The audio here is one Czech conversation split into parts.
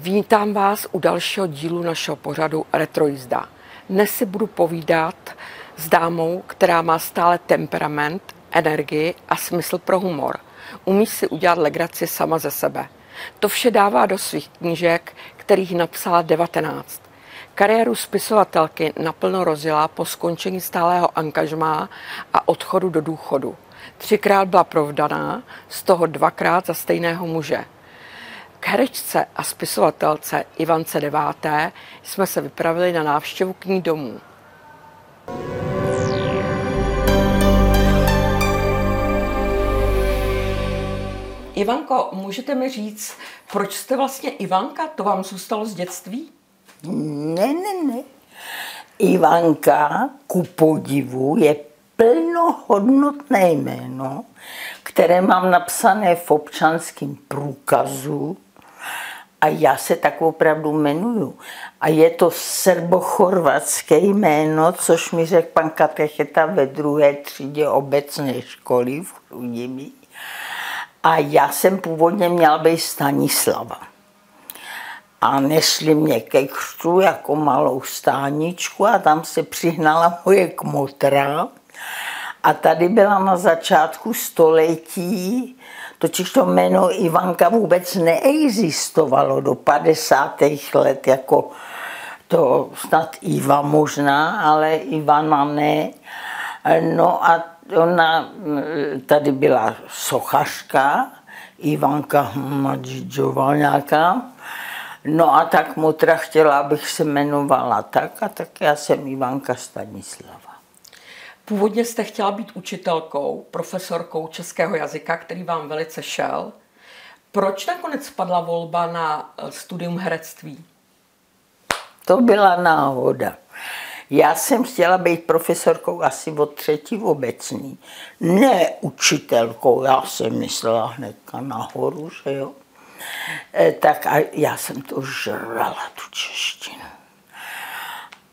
Vítám vás u dalšího dílu našeho pořadu Retrojízda. Dnes si budu povídat s dámou, která má stále temperament, energii a smysl pro humor. Umí si udělat legraci sama ze sebe. To vše dává do svých knížek, kterých napsala 19. Kariéru spisovatelky naplno rozjela po skončení stálého angažmá a odchodu do důchodu. Třikrát byla provdaná, z toho dvakrát za stejného muže. Herečce a spisovatelce Ivance Deváté jsme se vypravili na návštěvu k ní domů. Ivanko, můžete mi říct, proč jste vlastně Ivanka? To vám zůstalo z dětství? Ne, ne, ne. Ivanka, ku podivu, je plnohodnotné jméno, které mám napsané v občanském průkazu a já se tak opravdu jmenuju. A je to srbochorvatské jméno, což mi řekl pan katecheta ve druhé třídě obecné školy v Chrudimi. A já jsem původně měla být Stanislava. A nešli mě ke křtu jako malou stáničku a tam se přihnala moje kmotra. A tady byla na začátku století Totiž to jméno Ivanka vůbec neexistovalo do 50. let, jako to snad Iva možná, ale Ivana ne. No a ona tady byla sochařka, Ivanka Madžidžová nějaká. No a tak Motra chtěla, abych se jmenovala tak a tak já jsem Ivanka Stanislava. Původně jste chtěla být učitelkou, profesorkou českého jazyka, který vám velice šel. Proč nakonec spadla volba na eh, studium herectví? To byla náhoda. Já jsem chtěla být profesorkou asi od třetí obecní. Ne učitelkou, já jsem myslela hnedka nahoru, že jo. E, tak a já jsem to žrala, tu češtinu.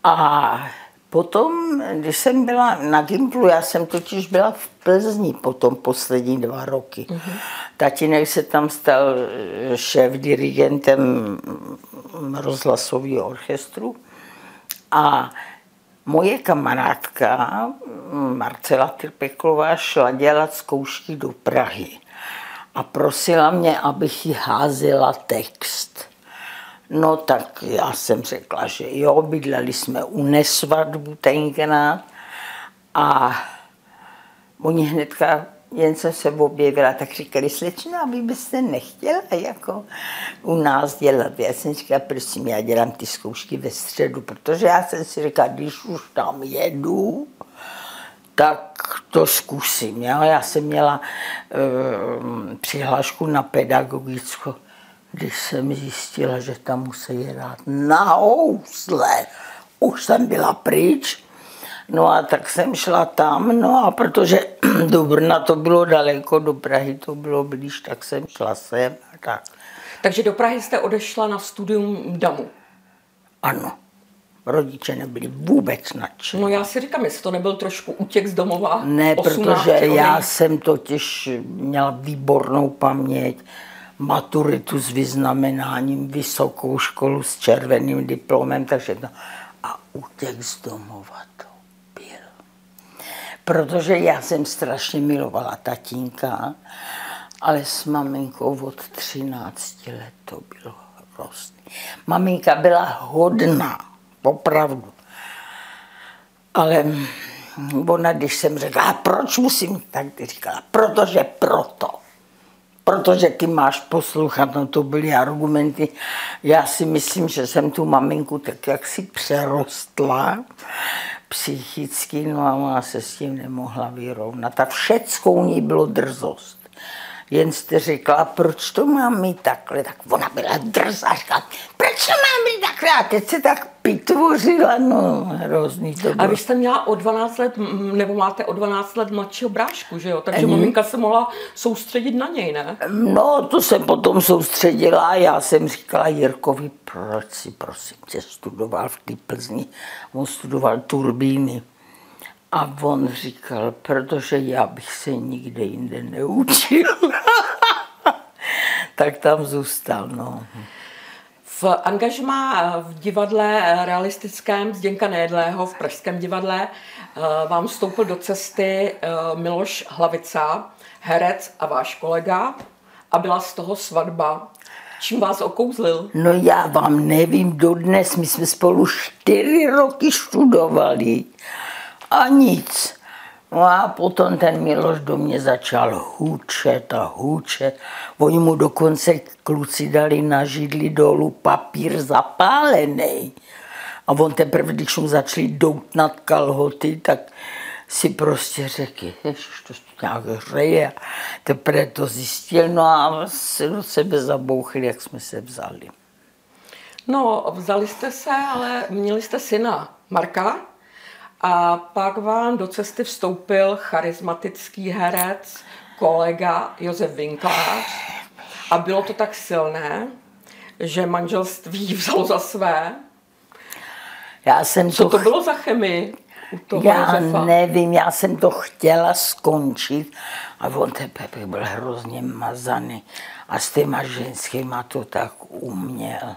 A Potom, když jsem byla na Gimplu, já jsem totiž byla v Plzni potom poslední dva roky. Mm-hmm. Tatínek se tam stal eh, šéf dirigentem rozhlasového orchestru a moje kamarádka Marcela Trpeklová šla dělat zkoušky do Prahy a prosila mě, abych jí házela text. No tak já jsem řekla, že jo, bydleli jsme u nesvadbu tenkrát a oni hnedka, jen jsem se objevila, tak říkali, slečna, vy byste nechtěla jako u nás dělat. Já jsem říkala, prosím, já dělám ty zkoušky ve středu, protože já jsem si říkala, když už tam jedu, tak to zkusím. Jo? Já jsem měla uh, přihlášku na pedagogickou když jsem zjistila, že tam musí hrát na housle. Už jsem byla pryč, no a tak jsem šla tam, no a protože do Brna to bylo daleko, do Prahy to bylo blíž, tak jsem šla sem a tak. Takže do Prahy jste odešla na studium DAMu? Ano. Rodiče nebyli vůbec nadšení. No já si říkám, jestli to nebyl trošku útěk z domova. Ne, protože já jsem totiž měla výbornou paměť maturitu s vyznamenáním, vysokou školu s červeným diplomem, takže to, a útěk z domova to byl. Protože já jsem strašně milovala tatínka, ale s maminkou od 13 let to bylo hrozný. Maminka byla hodná, opravdu. Ale ona, když jsem řekla, proč musím, tak říkala, protože proto protože ty máš poslouchat, no to byly argumenty. Já si myslím, že jsem tu maminku tak jak si přerostla psychicky, no a ona se s tím nemohla vyrovnat. A všecko u ní bylo drzost. Jen jste řekla, proč to mám mít takhle, tak ona byla drzá, říkala, to mám mít takhle, teď se tak pitvořila, no hrozný to bylo. A vy jste měla o 12 let, nebo máte o 12 let mladšího brášku, že jo, takže maminka se mohla soustředit na něj, ne? No, to jsem potom soustředila já jsem říkala Jirkovi, proč si prosím tě studoval v té Plzni, on studoval turbíny. A on říkal, protože já bych se nikde jinde neučil. tak tam zůstal, no. V angažmá v divadle realistickém Zděnka Nejedlého v Pražském divadle eh, vám vstoupil do cesty eh, Miloš Hlavica, herec a váš kolega a byla z toho svatba. Čím vás okouzlil? No já vám nevím, dodnes my jsme spolu čtyři roky studovali a nic. No a potom ten Miloš do mě začal hůčet a hůčet. Oni mu dokonce kluci dali na židli dolů papír zapálený. A on teprve, když mu začali doutnat kalhoty, tak si prostě řekl, ježiš, to nějak hřeje. Teprve to zjistil, no a se do sebe zabouchli, jak jsme se vzali. No, vzali jste se, ale měli jste syna Marka, a pak vám do cesty vstoupil charismatický herec, kolega Josef Winklář. A bylo to tak silné, že manželství vzalo za své. Já jsem Co to, to bylo za chemii? já Josefa? nevím, já jsem to chtěla skončit a on ten Pepe byl hrozně mazaný a s těma ženskýma to tak uměl.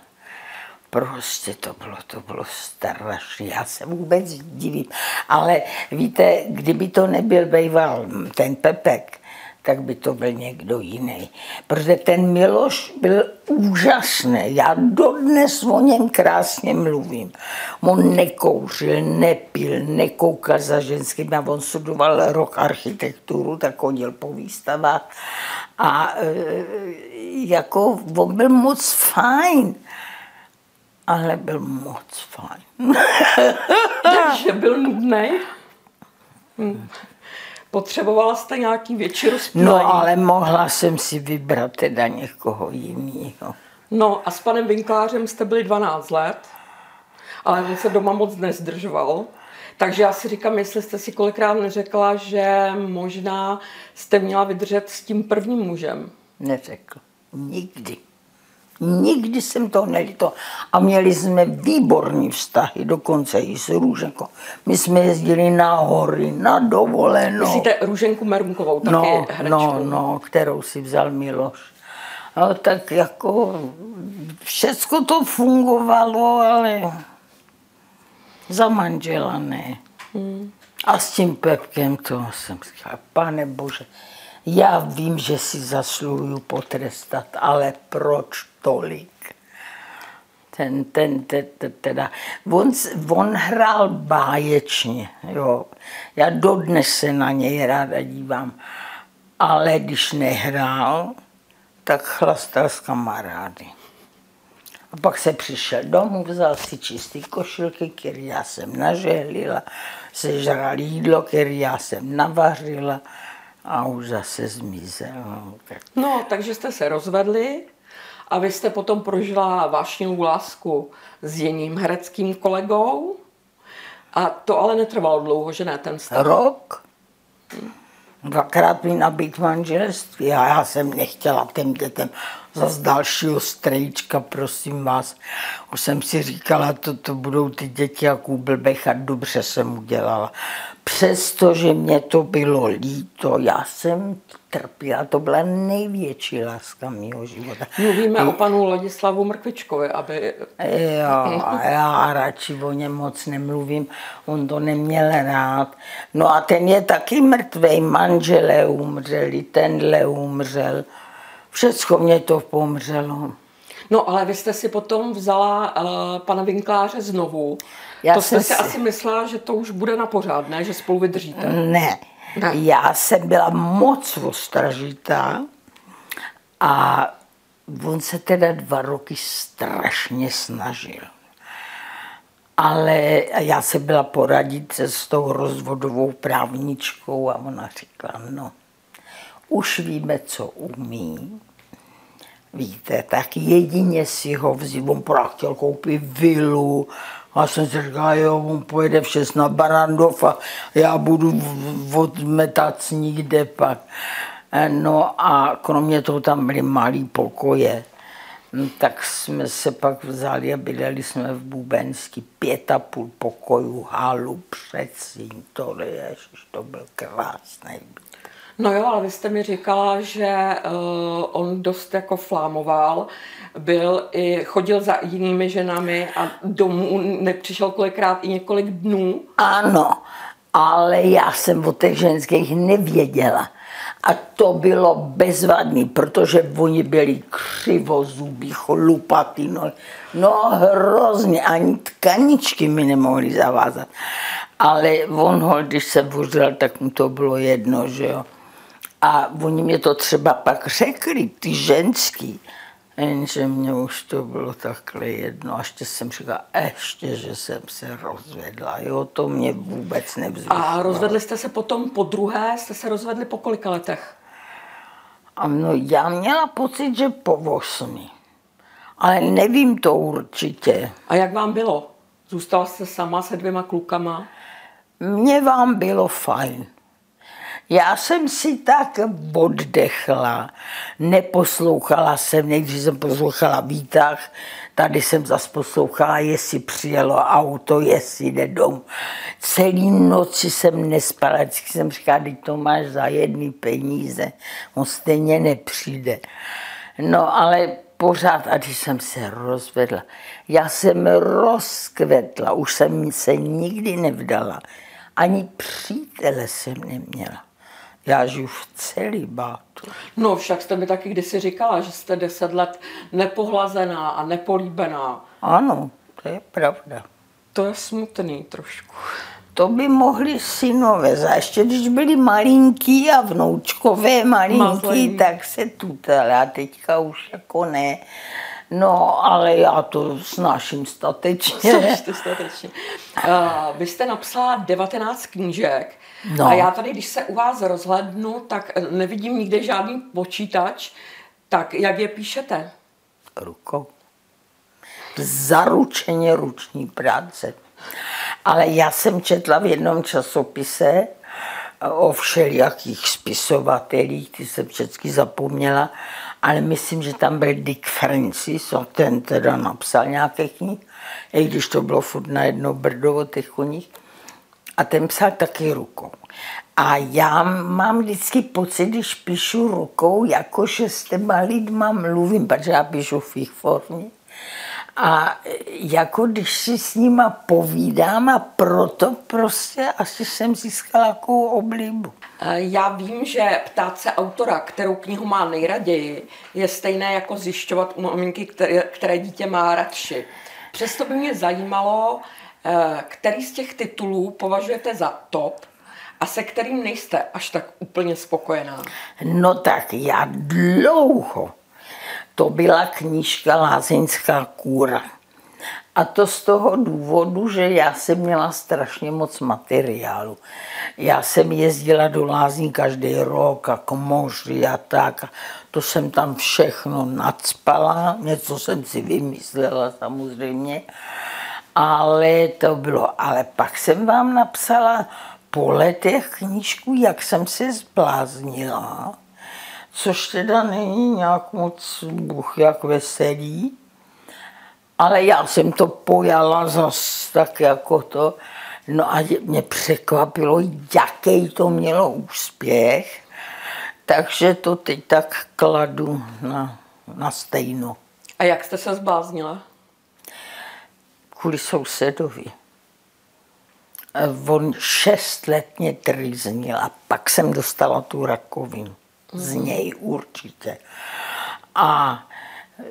Prostě to bylo, to bylo strašné, já se vůbec divím. Ale víte, kdyby to nebyl býval ten Pepek, tak by to byl někdo jiný. Protože ten Miloš byl úžasný. Já dodnes o něm krásně mluvím. On nekouřil, nepil, nekoukal za ženským. A on studoval rok architekturu, tak chodil po výstavách. A e, jako on byl moc fajn ale byl moc fajn. Takže byl nudný? Hm. Potřebovala jste nějaký větší rozpínání? No, ale mohla jsem si vybrat teda někoho jiného. No a s panem Vinklářem jste byli 12 let, ale on se doma moc nezdržoval. Takže já si říkám, jestli jste si kolikrát neřekla, že možná jste měla vydržet s tím prvním mužem. Neřekl. Nikdy. Nikdy jsem to nelito. A měli jsme výborný vztahy, dokonce i s Růženkou. My jsme jezdili na hory, na dovolenou. Myslíte Růženku Merunkovou, taky no? No, no, kterou si vzal Miloš. No, tak jako všecko to fungovalo, ale za manžela ne. Hmm. A s tím Pepkem to jsem říkala, pane bože, já vím, že si zasluhuju potrestat, ale proč tolik? Ten, ten, ten, ten teda, on, on hrál báječně, jo. Já dodnes se na něj ráda dívám, ale když nehrál, tak chlastal s kamarády. A pak se přišel domů, vzal si čistý košilky, které já jsem nažehlila, sežral jídlo, které já jsem navařila a už zase zmizel. No, takže jste se rozvedli a vy jste potom prožila vášnivou lásku s jiným hereckým kolegou. A to ale netrvalo dlouho, že ne ten stav? Rok. Dvakrát mi nabít manželství a já jsem nechtěla těm dětem zase dalšího strejčka, prosím vás. Už jsem si říkala, to, to budou ty děti jak u blbech a dobře jsem udělala. Přestože mě to bylo líto, já jsem trpěla, to byla největší láska mého života. Mluvíme o panu Ladislavu Mrkvičkovi, aby... Jo, já radši o něm moc nemluvím, on to neměl rád. No a ten je taky mrtvý, manželé umřeli, tenhle umřel. Všecko mě to pomřelo. No ale vy jste si potom vzala uh, pana Vinkláře znovu. Já to jste si asi myslela, že to už bude na pořád, ne? Že spolu vydržíte. Ne. Já jsem byla moc ostražitá a on se teda dva roky strašně snažil. Ale já se byla poradit se s tou rozvodovou právničkou a ona říkala, no, už víme, co umí. Víte, tak jedině si ho vzít, on chtěl koupit vilu, a jsem si říkal, jo, on pojede v 6 na Barandov a já budu odmetat sníh pak. E, no a kromě toho tam byly malý pokoje. No, tak jsme se pak vzali a bydleli jsme v Bubenský pět a půl pokojů, halu, předsíň, to, ježiš, to byl krásný byt. No jo, ale vy jste mi říkala, že uh, on dost jako flámoval, byl i, chodil za jinými ženami a domů nepřišel kolikrát i několik dnů. Ano, ale já jsem o těch ženských nevěděla. A to bylo bezvadný, protože oni byli křivozubí, chlupatý, no, no hrozně, ani tkaničky mi nemohli zavázat. Ale on když se vozil, tak mu to bylo jedno, že jo. A oni mě to třeba pak řekli, ty ženský, jenže mě už to bylo takhle jedno. A ještě jsem říkala, ještě, že jsem se rozvedla. Jo, to mě vůbec nevzrušilo. A rozvedli jste se potom po druhé? Jste se rozvedli po kolika letech? Ano, já měla pocit, že po osmi. Ale nevím to určitě. A jak vám bylo? Zůstala jste sama se dvěma klukama? Mně vám bylo fajn. Já jsem si tak oddechla, neposlouchala jsem, nejdřív jsem poslouchala výtah, tady jsem zase poslouchala, jestli přijelo auto, jestli jde dom. Celý noci jsem nespala, vždycky jsem říkala, teď to máš za jedny peníze, on stejně nepřijde. No ale pořád, a když jsem se rozvedla, já jsem rozkvetla, už jsem se nikdy nevdala. Ani přítele jsem neměla. Já žiju v celibátu. No však jste mi taky kdysi říkala, že jste deset let nepohlazená a nepolíbená. Ano, to je pravda. To je smutný trošku. To by mohli synové, ještě když byli malinký a vnoučkové malinký, Mazlení. tak se tutali a teďka už jako ne. No, ale já to snáším statečně. Což dostatečně. Uh, vy jste napsala 19 knížek No. a já tady, když se u vás rozhlednu, tak nevidím nikde žádný počítač. Tak jak je píšete? rukou. Zaručeně ruční práce. Ale já jsem četla v jednom časopise o všelijakých spisovatelích, ty jsem všechny zapomněla, ale myslím, že tam byl Dick Francis a ten teda napsal nějaké knihy, i když to bylo furt na jedno brdo o těch koních. A ten psal taky rukou. A já mám vždycky pocit, když píšu rukou, jako že s těma lidma mluvím, protože já píšu v jejich formě. A jako když si s nima povídám a proto prostě asi jsem získala takovou oblibu. Eh, Já vím, že ptát se autora, kterou knihu má nejraději, je stejné jako zjišťovat u maminky, které, které dítě má radši. Přesto by mě zajímalo, který z těch titulů považujete za top a se kterým nejste až tak úplně spokojená. No tak já dlouho. To byla knížka Lázeňská kůra. A to z toho důvodu, že já jsem měla strašně moc materiálu. Já jsem jezdila do lázní každý rok a k moři a tak. To jsem tam všechno nadspala, něco jsem si vymyslela samozřejmě. Ale to bylo, ale pak jsem vám napsala po letech knížku, jak jsem se zbláznila, což teda není nějak moc buch jak veselý, ale já jsem to pojala zas tak jako to. No a mě překvapilo, jaký to mělo úspěch, takže to teď tak kladu na, na stejno. A jak jste se zbláznila? Kvůli sousedovi. On šest let mě trýznil a pak jsem dostala tu rakovinu. Z něj určitě. A eh,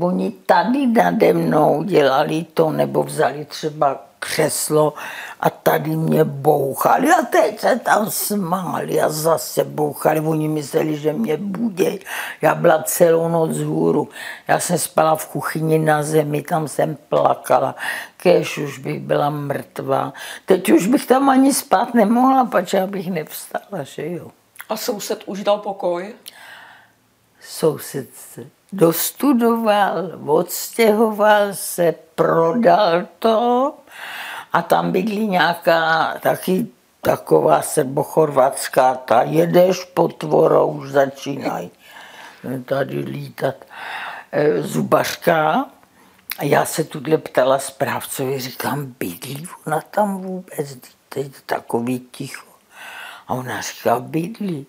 oni tady nade mnou dělali to, nebo vzali třeba křeslo a tady mě bouchali a teď se tam smáli a zase bouchali. Oni mysleli, že mě budí. Já byla celou noc hůru. Já jsem spala v kuchyni na zemi, tam jsem plakala. Kéž už bych byla mrtvá. Teď už bych tam ani spát nemohla, protože já bych nevstala, že jo. A soused už dal pokoj? soused se dostudoval, odstěhoval se, prodal to a tam bydlí nějaká taky taková srbochorvatská, ta jedeš potvora, už začínají tady lítat. eh, Zubařka, a já se tuhle ptala správcovi, říkám, bydlí ona tam vůbec, teď takový ticho. A ona říká, bydlí.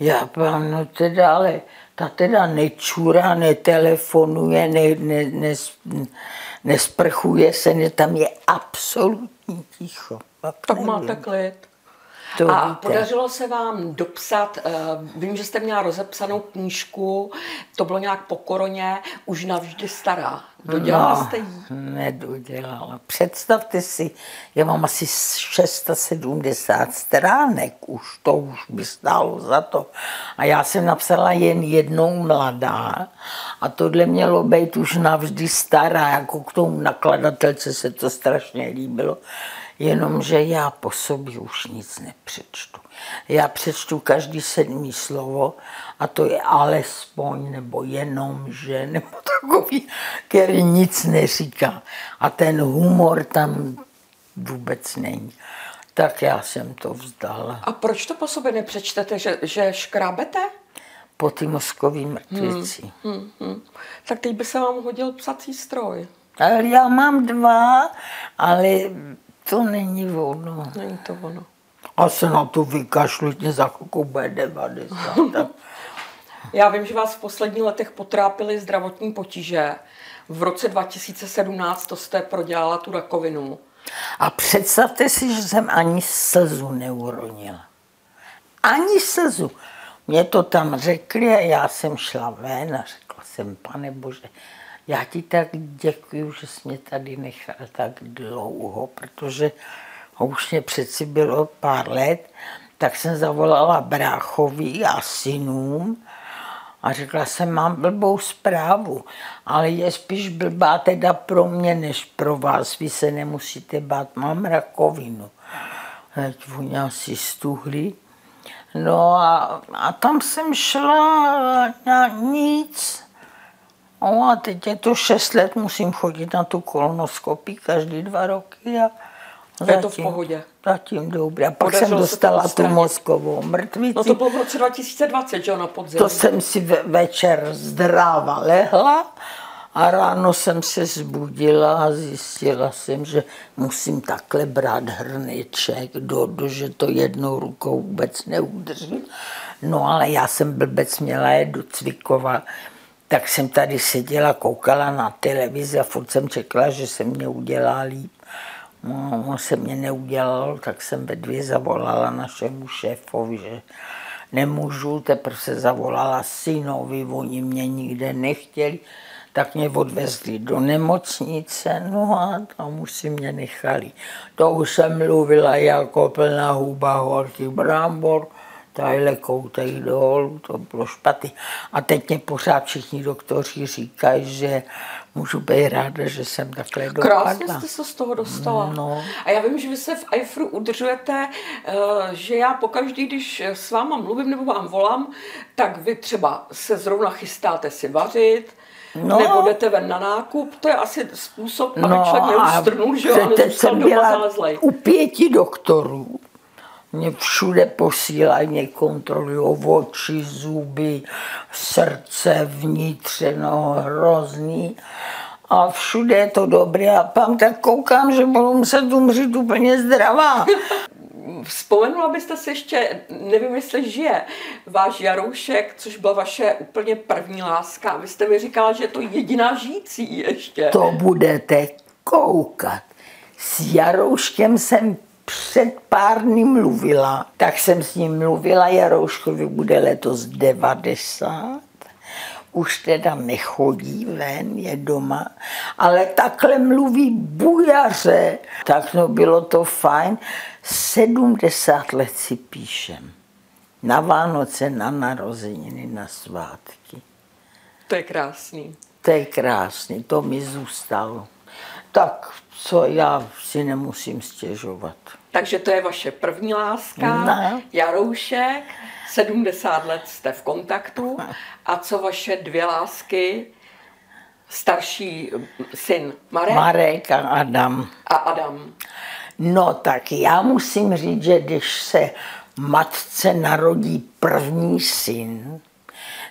Já vám, no teda, ale ta teda nečurá, netelefonuje, ne, ne, ne, nesprchuje se, ne, tam je absolutní ticho. Tak máte klid. To a víte. podařilo se vám dopsat, uh, vím, že jste měla rozepsanou knížku, to bylo nějak po koroně, už navždy stará. Dodělala no, jste ji? nedodělala. Představte si, já mám asi 670 stránek, už to už by stálo za to. A já jsem napsala jen jednou mladá a tohle mělo být už navždy stará, jako k tomu nakladatelce se to strašně líbilo jenomže já po sobě už nic nepřečtu. Já přečtu každý sedmý slovo a to je alespoň nebo jenom, že, nebo takový, který nic neříká. A ten humor tam vůbec není. Tak já jsem to vzdala. A proč to po sobě nepřečtete, že, že škrábete? Po ty mozkový mrtvici. Hmm, hmm, hmm. Tak teď by se vám hodil psací stroj. Já mám dva, ale to není ono. Není to ono. A se na to vykašlitně za chvilku bude 90. Já vím, že vás v posledních letech potrápily zdravotní potíže. V roce 2017 to jste prodělala tu rakovinu. A představte si, že jsem ani slzu neuronila. Ani slzu. Mě to tam řekli a já jsem šla ven a řekla jsem, pane Bože, já ti tak děkuji, že jsi mě tady nechal tak dlouho, protože už mě přeci bylo pár let, tak jsem zavolala bráchovi a synům a řekla jsem, mám blbou zprávu, ale je spíš blbá teda pro mě, než pro vás. Vy se nemusíte bát, mám rakovinu. Teď oni asi stuhli. No a, a tam jsem šla na nic. No a teď je to 6 let, musím chodit na tu kolonoskopii každý dva roky a zatím, je to v pohodě. Zatím dobré. A pak Podařilo jsem dostala tu mozkovou mrtvici. No to bylo v roce 2020, že na podzim. To jsem si ve, večer zdráva lehla a ráno jsem se zbudila a zjistila jsem, že musím takhle brát hrneček, do, do, že to jednou rukou vůbec neudrží. No ale já jsem blbec měla je do Cvikova, tak jsem tady seděla, koukala na televizi a furt jsem čekala, že se mě udělá líp. No, on se mě neudělal, tak jsem ve dvě zavolala našemu šéfovi, že nemůžu, teprve se zavolala synovi, oni mě nikde nechtěli, tak mě odvezli do nemocnice, no a tam už si mě nechali. To už jsem mluvila jako plná huba horkých brambor, tadyhle koutej dolů, to bylo špatný. A teď mě pořád všichni doktoři říkají, že můžu být ráda, že jsem takhle dopadla. Krásně jste se z toho dostala. No. A já vím, že vy se v IFRu udržujete, eh, že já pokaždý, když s váma mluvím nebo vám volám, tak vy třeba se zrovna chystáte si vařit, No. Nebo jdete ven na nákup, to je asi způsob, aby no, člověk neustrnul, že jo, jsem byla u pěti doktorů mě všude posílají, mě kontrolují oči, zuby, srdce, vnitřeno, hrozný. A všude je to dobré a tam tak koukám, že budu muset umřít úplně zdravá. Vzpomenula byste si ještě, nevím, jestli žije, váš Jaroušek, což byla vaše úplně první láska. Vy jste mi říkala, že je to jediná žijící ještě. To budete koukat. S Jarouškem jsem před pár dny mluvila, tak jsem s ním mluvila, Jarouškovi bude letos 90, už teda nechodí ven, je doma, ale takhle mluví bujaře. Tak no bylo to fajn. 70 let si píšem. Na Vánoce, na narozeniny, na svátky. To je krásný. To je krásný, to mi zůstalo. Tak co já si nemusím stěžovat. Takže to je vaše první láska, no. Jaroušek, 70 let jste v kontaktu. A co vaše dvě lásky? Starší syn Marek? Marek a Adam. A Adam. No tak já musím říct, že když se matce narodí první syn,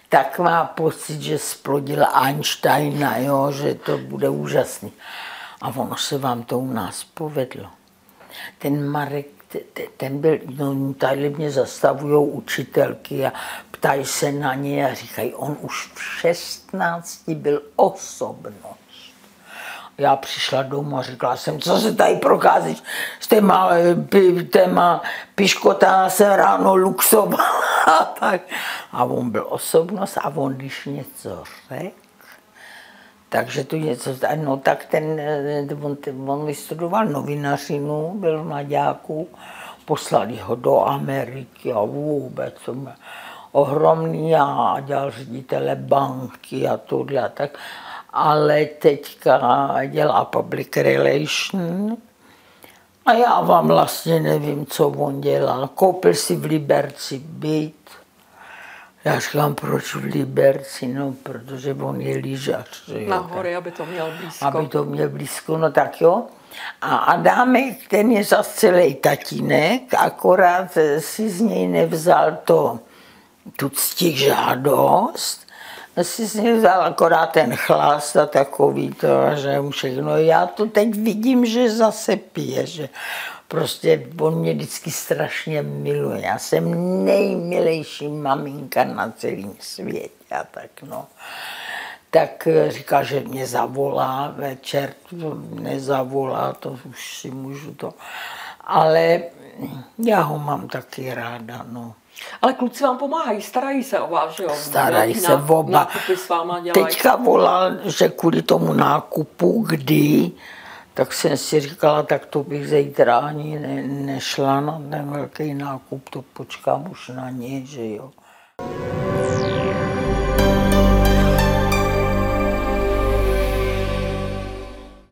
tak má pocit, že splodila Einsteina, jo, že to bude úžasný. A ono se vám to u nás povedlo. Ten Marek ten byl, no, tady mě zastavují učitelky a ptají se na ně a říkají, on už v 16 byl osobnost. Já přišla domů a říkala jsem, co se tady procházíš s téma, téma piškota se ráno luxovala a tak. A on byl osobnost a on když něco řekl, takže tu něco, no tak ten, on, on vystudoval novinařinu, byl v Maďáku, poslali ho do Ameriky a vůbec ohromný a dělal ředitele banky a tohle a tak. Ale teďka dělá public relation a já vám vlastně nevím, co on dělá. Koupil si v Liberci byt, já říkám, proč v Liberci? No, protože on je lyžař. Na hory, aby to měl blízko. Aby to měl blízko, no tak jo. A Adámek, ten je zase celý tatínek, akorát si z něj nevzal to, tu cti žádost, si z něj vzal akorát ten chlast a takový to, že všechno. Já to teď vidím, že zase pije, že Prostě on mě vždycky strašně miluje. Já jsem nejmilejší maminka na celém světě a tak no. Tak eh, říká, že mě zavolá večer, to nezavolá, to už si můžu to. Ale já ho mám taky ráda, no. Ale kluci vám pomáhají, starají se o vás, že jo? Starají se oba. s váma dělají. Teďka volal, že kvůli tomu nákupu, kdy tak jsem si říkala, tak to bych zítra ani ne, nešla na ten velký nákup, to počkám už na ně, že jo.